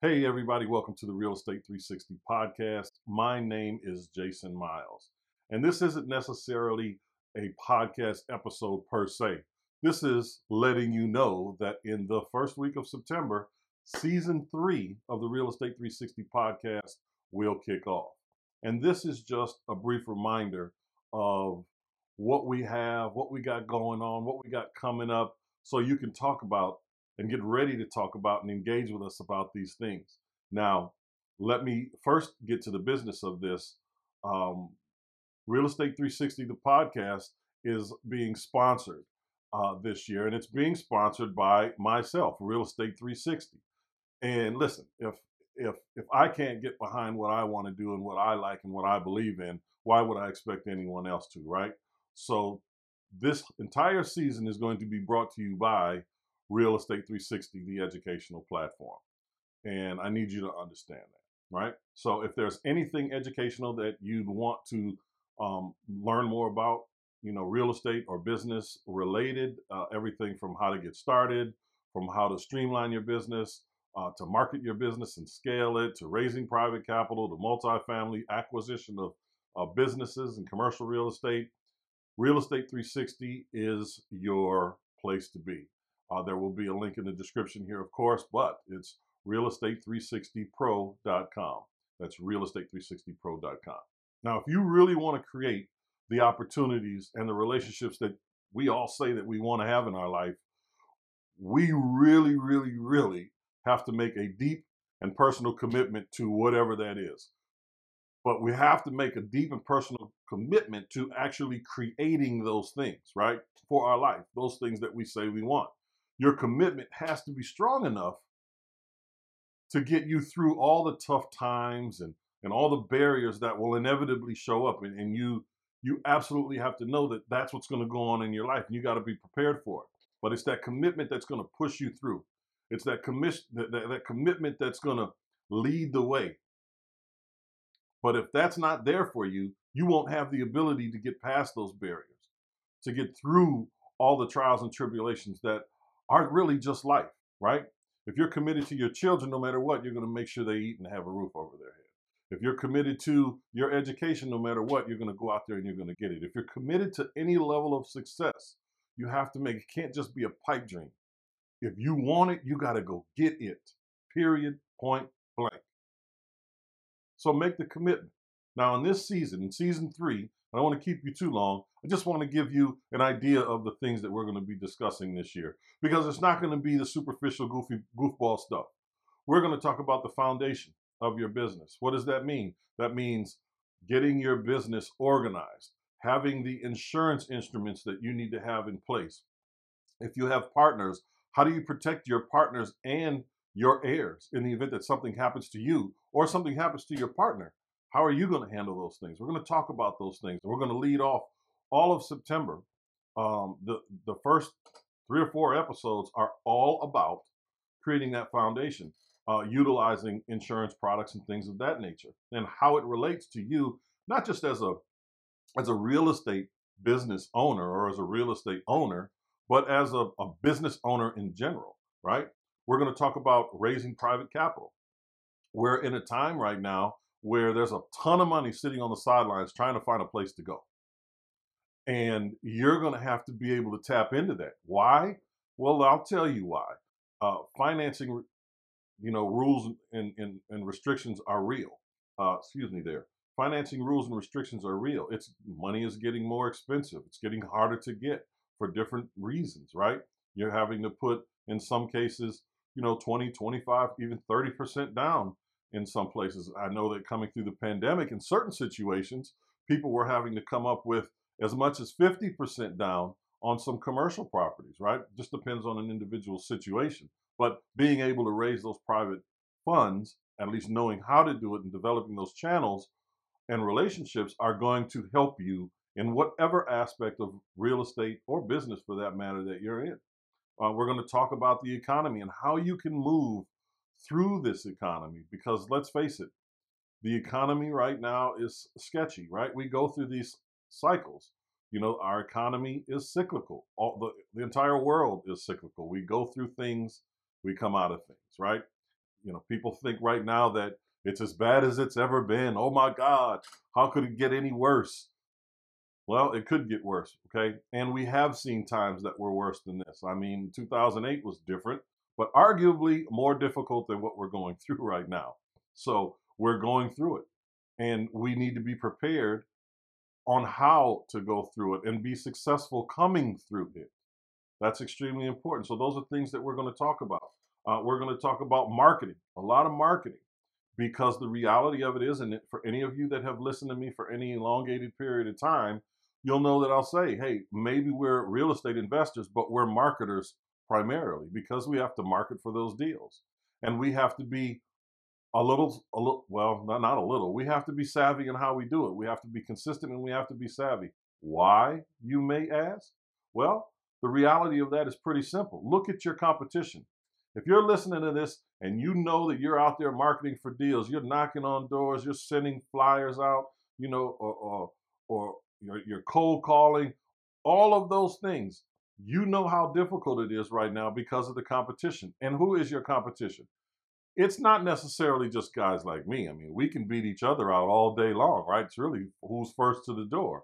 Hey, everybody, welcome to the Real Estate 360 podcast. My name is Jason Miles, and this isn't necessarily a podcast episode per se. This is letting you know that in the first week of September, season three of the Real Estate 360 podcast will kick off. And this is just a brief reminder of what we have, what we got going on, what we got coming up, so you can talk about and get ready to talk about and engage with us about these things. Now, let me first get to the business of this. Um, Real Estate 360, the podcast, is being sponsored uh, this year, and it's being sponsored by myself, Real Estate 360. And listen, if if if I can't get behind what I want to do and what I like and what I believe in, why would I expect anyone else to, right? So this entire season is going to be brought to you by Real Estate 360, the educational platform. And I need you to understand that, right? So if there's anything educational that you'd want to um, learn more about, you know, real estate or business related, uh, everything from how to get started, from how to streamline your business, uh, to market your business and scale it, to raising private capital, to multifamily acquisition of uh, businesses and commercial real estate, Real Estate 360 is your place to be. Uh, there will be a link in the description here, of course, but it's realestate360pro.com. That's realestate360pro.com. Now, if you really want to create the opportunities and the relationships that we all say that we want to have in our life, we really, really, really have to make a deep and personal commitment to whatever that is. But we have to make a deep and personal commitment to actually creating those things, right? For our life, those things that we say we want your commitment has to be strong enough to get you through all the tough times and, and all the barriers that will inevitably show up. And, and you you absolutely have to know that that's what's going to go on in your life, and you got to be prepared for it. But it's that commitment that's going to push you through. It's that commission that, that, that commitment that's going to lead the way. But if that's not there for you, you won't have the ability to get past those barriers, to get through all the trials and tribulations that are really just life, right? If you're committed to your children, no matter what, you're going to make sure they eat and have a roof over their head. If you're committed to your education, no matter what, you're going to go out there and you're going to get it. If you're committed to any level of success, you have to make it can't just be a pipe dream. If you want it, you got to go get it. Period. Point blank. So make the commitment. Now, in this season, in season three, I don't want to keep you too long. I just want to give you an idea of the things that we're going to be discussing this year because it's not going to be the superficial, goofy, goofball stuff. We're going to talk about the foundation of your business. What does that mean? That means getting your business organized, having the insurance instruments that you need to have in place. If you have partners, how do you protect your partners and your heirs in the event that something happens to you or something happens to your partner? How are you going to handle those things? We're going to talk about those things. We're going to lead off all of September. Um, the the first three or four episodes are all about creating that foundation, uh, utilizing insurance products and things of that nature, and how it relates to you, not just as a as a real estate business owner or as a real estate owner, but as a, a business owner in general. Right? We're going to talk about raising private capital. We're in a time right now where there's a ton of money sitting on the sidelines trying to find a place to go. And you're going to have to be able to tap into that. Why? Well, I'll tell you why. Uh, financing, you know, rules and, and, and restrictions are real. Uh, excuse me there. Financing rules and restrictions are real. It's money is getting more expensive. It's getting harder to get for different reasons, right? You're having to put, in some cases, you know, 20, 25, even 30% down in some places. I know that coming through the pandemic, in certain situations, people were having to come up with as much as 50% down on some commercial properties, right? Just depends on an individual situation. But being able to raise those private funds, at least knowing how to do it and developing those channels and relationships are going to help you in whatever aspect of real estate or business for that matter that you're in. Uh, we're going to talk about the economy and how you can move through this economy because let's face it, the economy right now is sketchy, right? We go through these cycles. You know, our economy is cyclical. All the, the entire world is cyclical. We go through things, we come out of things, right? you know, people think right now that it's as bad as it's ever been. Oh my God, how could it get any worse? Well, it could get worse, okay? And we have seen times that were worse than this. I mean, 2008 was different, but arguably more difficult than what we're going through right now. So we're going through it. And we need to be prepared on how to go through it and be successful coming through it. That's extremely important. So those are things that we're going to talk about. Uh, we're going to talk about marketing, a lot of marketing, because the reality of it is, and it for any of you that have listened to me for any elongated period of time, you'll know that I'll say, hey, maybe we're real estate investors, but we're marketers primarily because we have to market for those deals. And we have to be a little, a little, well, not, not a little. We have to be savvy in how we do it. We have to be consistent and we have to be savvy. Why, you may ask? Well, the reality of that is pretty simple. Look at your competition. If you're listening to this and you know that you're out there marketing for deals, you're knocking on doors, you're sending flyers out, you know, or or, or you're, you're cold calling, all of those things, you know how difficult it is right now because of the competition. And who is your competition? It's not necessarily just guys like me. I mean, we can beat each other out all day long, right? It's really who's first to the door.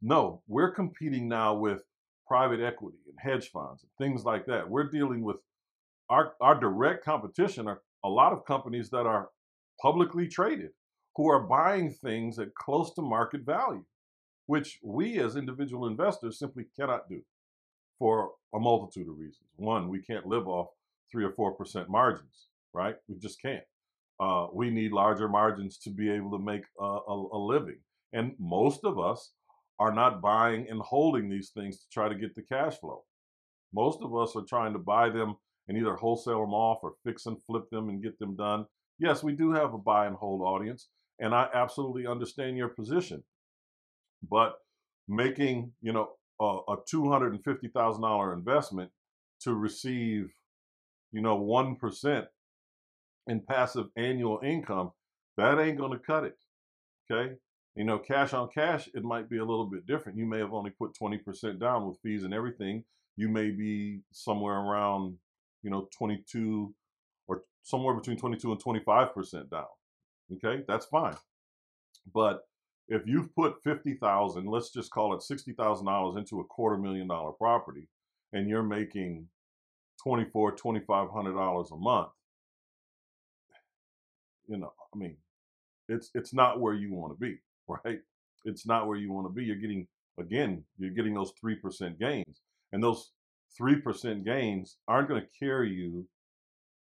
No, we're competing now with private equity and hedge funds and things like that. We're dealing with our, our direct competition are a lot of companies that are publicly traded who are buying things at close to market value, which we as individual investors simply cannot do for a multitude of reasons. One, we can't live off three or four percent margins, right? We just can't. Uh, we need larger margins to be able to make a, a, a living. And most of us are not buying and holding these things to try to get the cash flow. Most of us are trying to buy them and either wholesale them off or fix and flip them and get them done. Yes, we do have a buy and hold audience, and I absolutely understand your position. But making, you know, a, a $250,000 investment to receive, you know, 1% in passive annual income, that ain't going to cut it. Okay. You know, cash on cash, it might be a little bit different. You may have only put 20% down with fees and everything. You may be somewhere around, you know, 22 or somewhere between 22 and 25% down. Okay, that's fine. But if you've put 50,000, let's just call it $60,000 into a quarter million dollar property and you're making 24, $2,500 a month, you know, I mean, it's, it's not where you want to be right? It's not where you want to be. You're getting, again, you're getting those 3% gains. And those 3% gains aren't going to carry you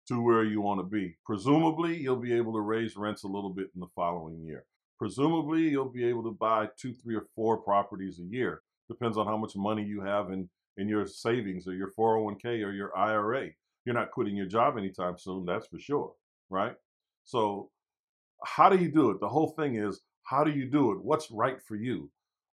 to where you want to be. Presumably, you'll be able to raise rents a little bit in the following year. Presumably, you'll be able to buy two, three, or four properties a year. Depends on how much money you have in, in your savings or your 401k or your IRA. You're not quitting your job anytime soon, that's for sure, right? So, how do you do it? The whole thing is how do you do it? What's right for you?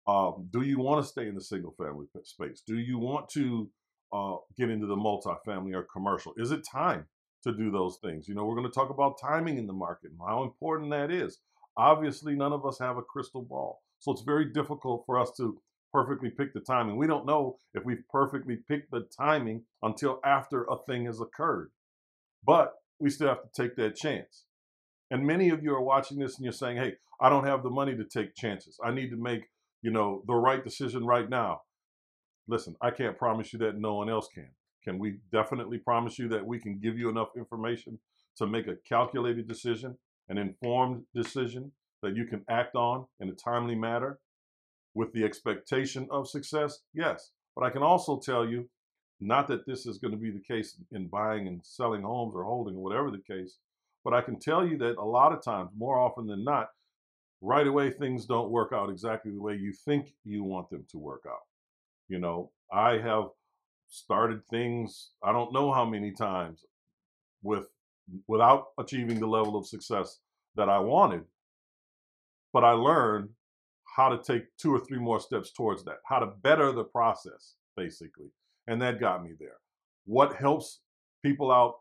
Um, do you want to stay in the single family space? Do you want to uh, get into the multifamily or commercial? Is it time to do those things? You know, we're going to talk about timing in the market and how important that is. Obviously, none of us have a crystal ball. So it's very difficult for us to perfectly pick the timing. We don't know if we've perfectly picked the timing until after a thing has occurred. But we still have to take that chance. And many of you are watching this and you're saying, hey, I don't have the money to take chances. I need to make, you know, the right decision right now. Listen, I can't promise you that no one else can. Can we definitely promise you that we can give you enough information to make a calculated decision, an informed decision that you can act on in a timely manner with the expectation of success? Yes. But I can also tell you, not that this is going to be the case in buying and selling homes or holding or whatever the case, but I can tell you that a lot of times, more often than not, right away things don't work out exactly the way you think you want them to work out. You know, I have started things I don't know how many times with without achieving the level of success that I wanted. But I learned how to take two or three more steps towards that, how to better the process, basically. And that got me there. What helps people out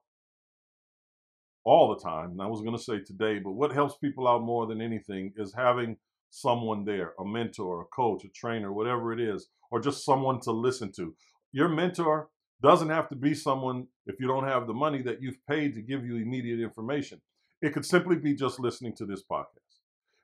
all the time. And I was going to say today, but what helps people out more than anything is having someone there, a mentor, a coach, a trainer, whatever it is, or just someone to listen to. Your mentor Doesn't have to be someone, if you don't have the money, that you've paid to give you immediate information. It could simply be just listening to this podcast.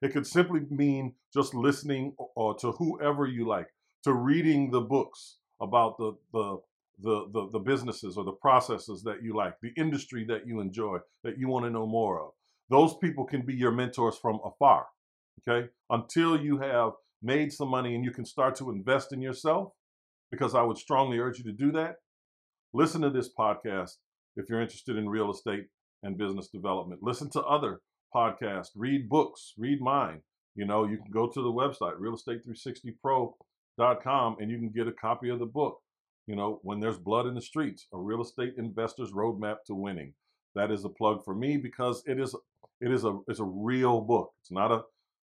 It could simply mean just listening or to whoever you like, to reading the books about the, the the, the, the businesses or the processes that you like, the industry that you enjoy, that you want to know more of. Those people can be your mentors from afar. Okay. Until you have made some money and you can start to invest in yourself, because I would strongly urge you to do that. Listen to this podcast if you're interested in real estate and business development. Listen to other podcasts, read books, read mine. You know, you can go to the website, realestate360pro.com, and you can get a copy of the book you know, when there's blood in the streets, a real estate investor's roadmap to winning. That is a plug for me because it is it is a it's a real book. It's not a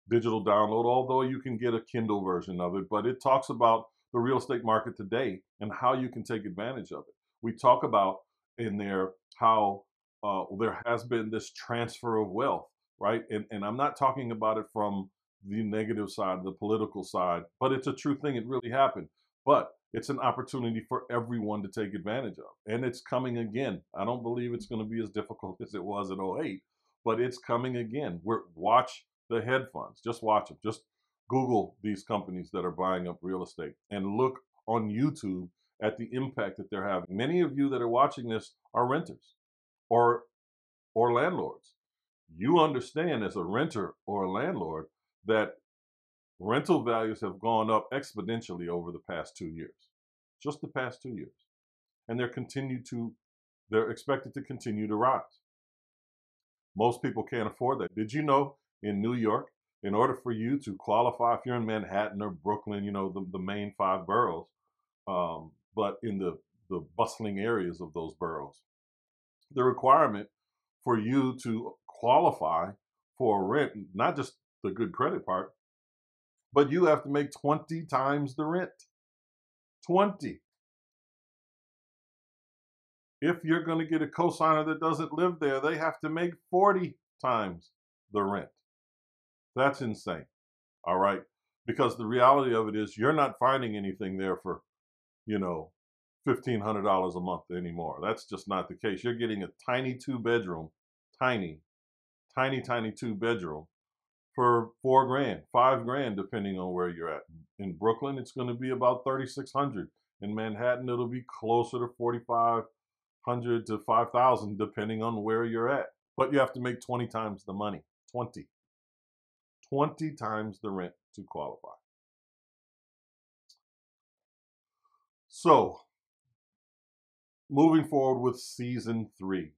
digital download, although you can get a Kindle version of it, but it talks about the real estate market today and how you can take advantage of it. We talk about in there how uh, there has been this transfer of wealth, right? And, and I'm not talking about it from the negative side, the political side, but it's a true thing. It really happened. But it's an opportunity for everyone to take advantage of. And it's coming again. I don't believe it's going to be as difficult as it was in 08, but it's coming again. We're watch the hedge funds. Just watch them. Just Google these companies that are buying up real estate and look on YouTube at the impact that they're having. Many of you that are watching this are renters or or landlords. You understand as a renter or a landlord that rental values have gone up exponentially over the past two years, just the past two years. And they're continue to, they're expected to continue to rise. Most people can't afford that. Did you know in New York, in order for you to qualify, if you're in Manhattan or Brooklyn, you know, the, the main five boroughs, um, but in the, the bustling areas of those boroughs, the requirement for you to qualify for a rent, not just the good credit part, but you have to make 20 times the rent. 20. If you're going to get a cosigner that doesn't live there, they have to make 40 times the rent. That's insane. All right. Because the reality of it is you're not finding anything there for, you know, $1,500 a month anymore. That's just not the case. You're getting a tiny two bedroom, tiny, tiny, tiny two bedroom for four grand, five grand, depending on where you're at. In Brooklyn, it's going to be about 3,600. In Manhattan, it'll be closer to 4,500 to 5,000, depending on where you're at. But you have to make 20 times the money. 20. 20 times the rent to qualify. So, moving forward with season three.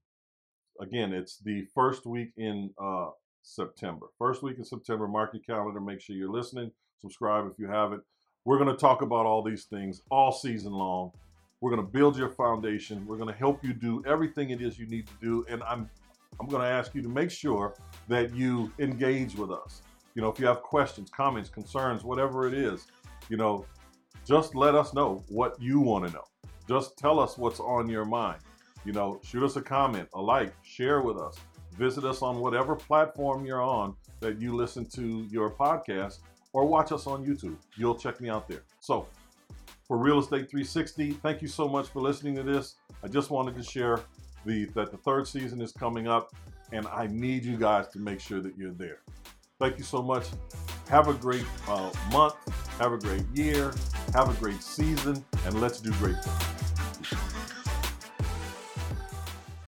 Again, it's the first week in uh, September. First week in September, mark your calendar. Make sure you're listening. Subscribe if you haven't. We're going to talk about all these things all season long. We're going to build your foundation. We're going to help you do everything it is you need to do. And I'm I'm going to ask you to make sure that you engage with us. You know, if you have questions, comments, concerns, whatever it is, you know, just let us know what you want to know. Just tell us what's on your mind. You know, shoot us a comment, a like, share with us. Visit us on whatever platform you're on that you listen to your podcast or watch us on YouTube. You'll check me out there. So, for Real Estate 360, thank you so much for listening to this. I just wanted to share the that the third season is coming up and I need you guys to make sure that you're there. Thank you so much. Have a great uh, month. Have a great year. Have a great season. And let's do great things.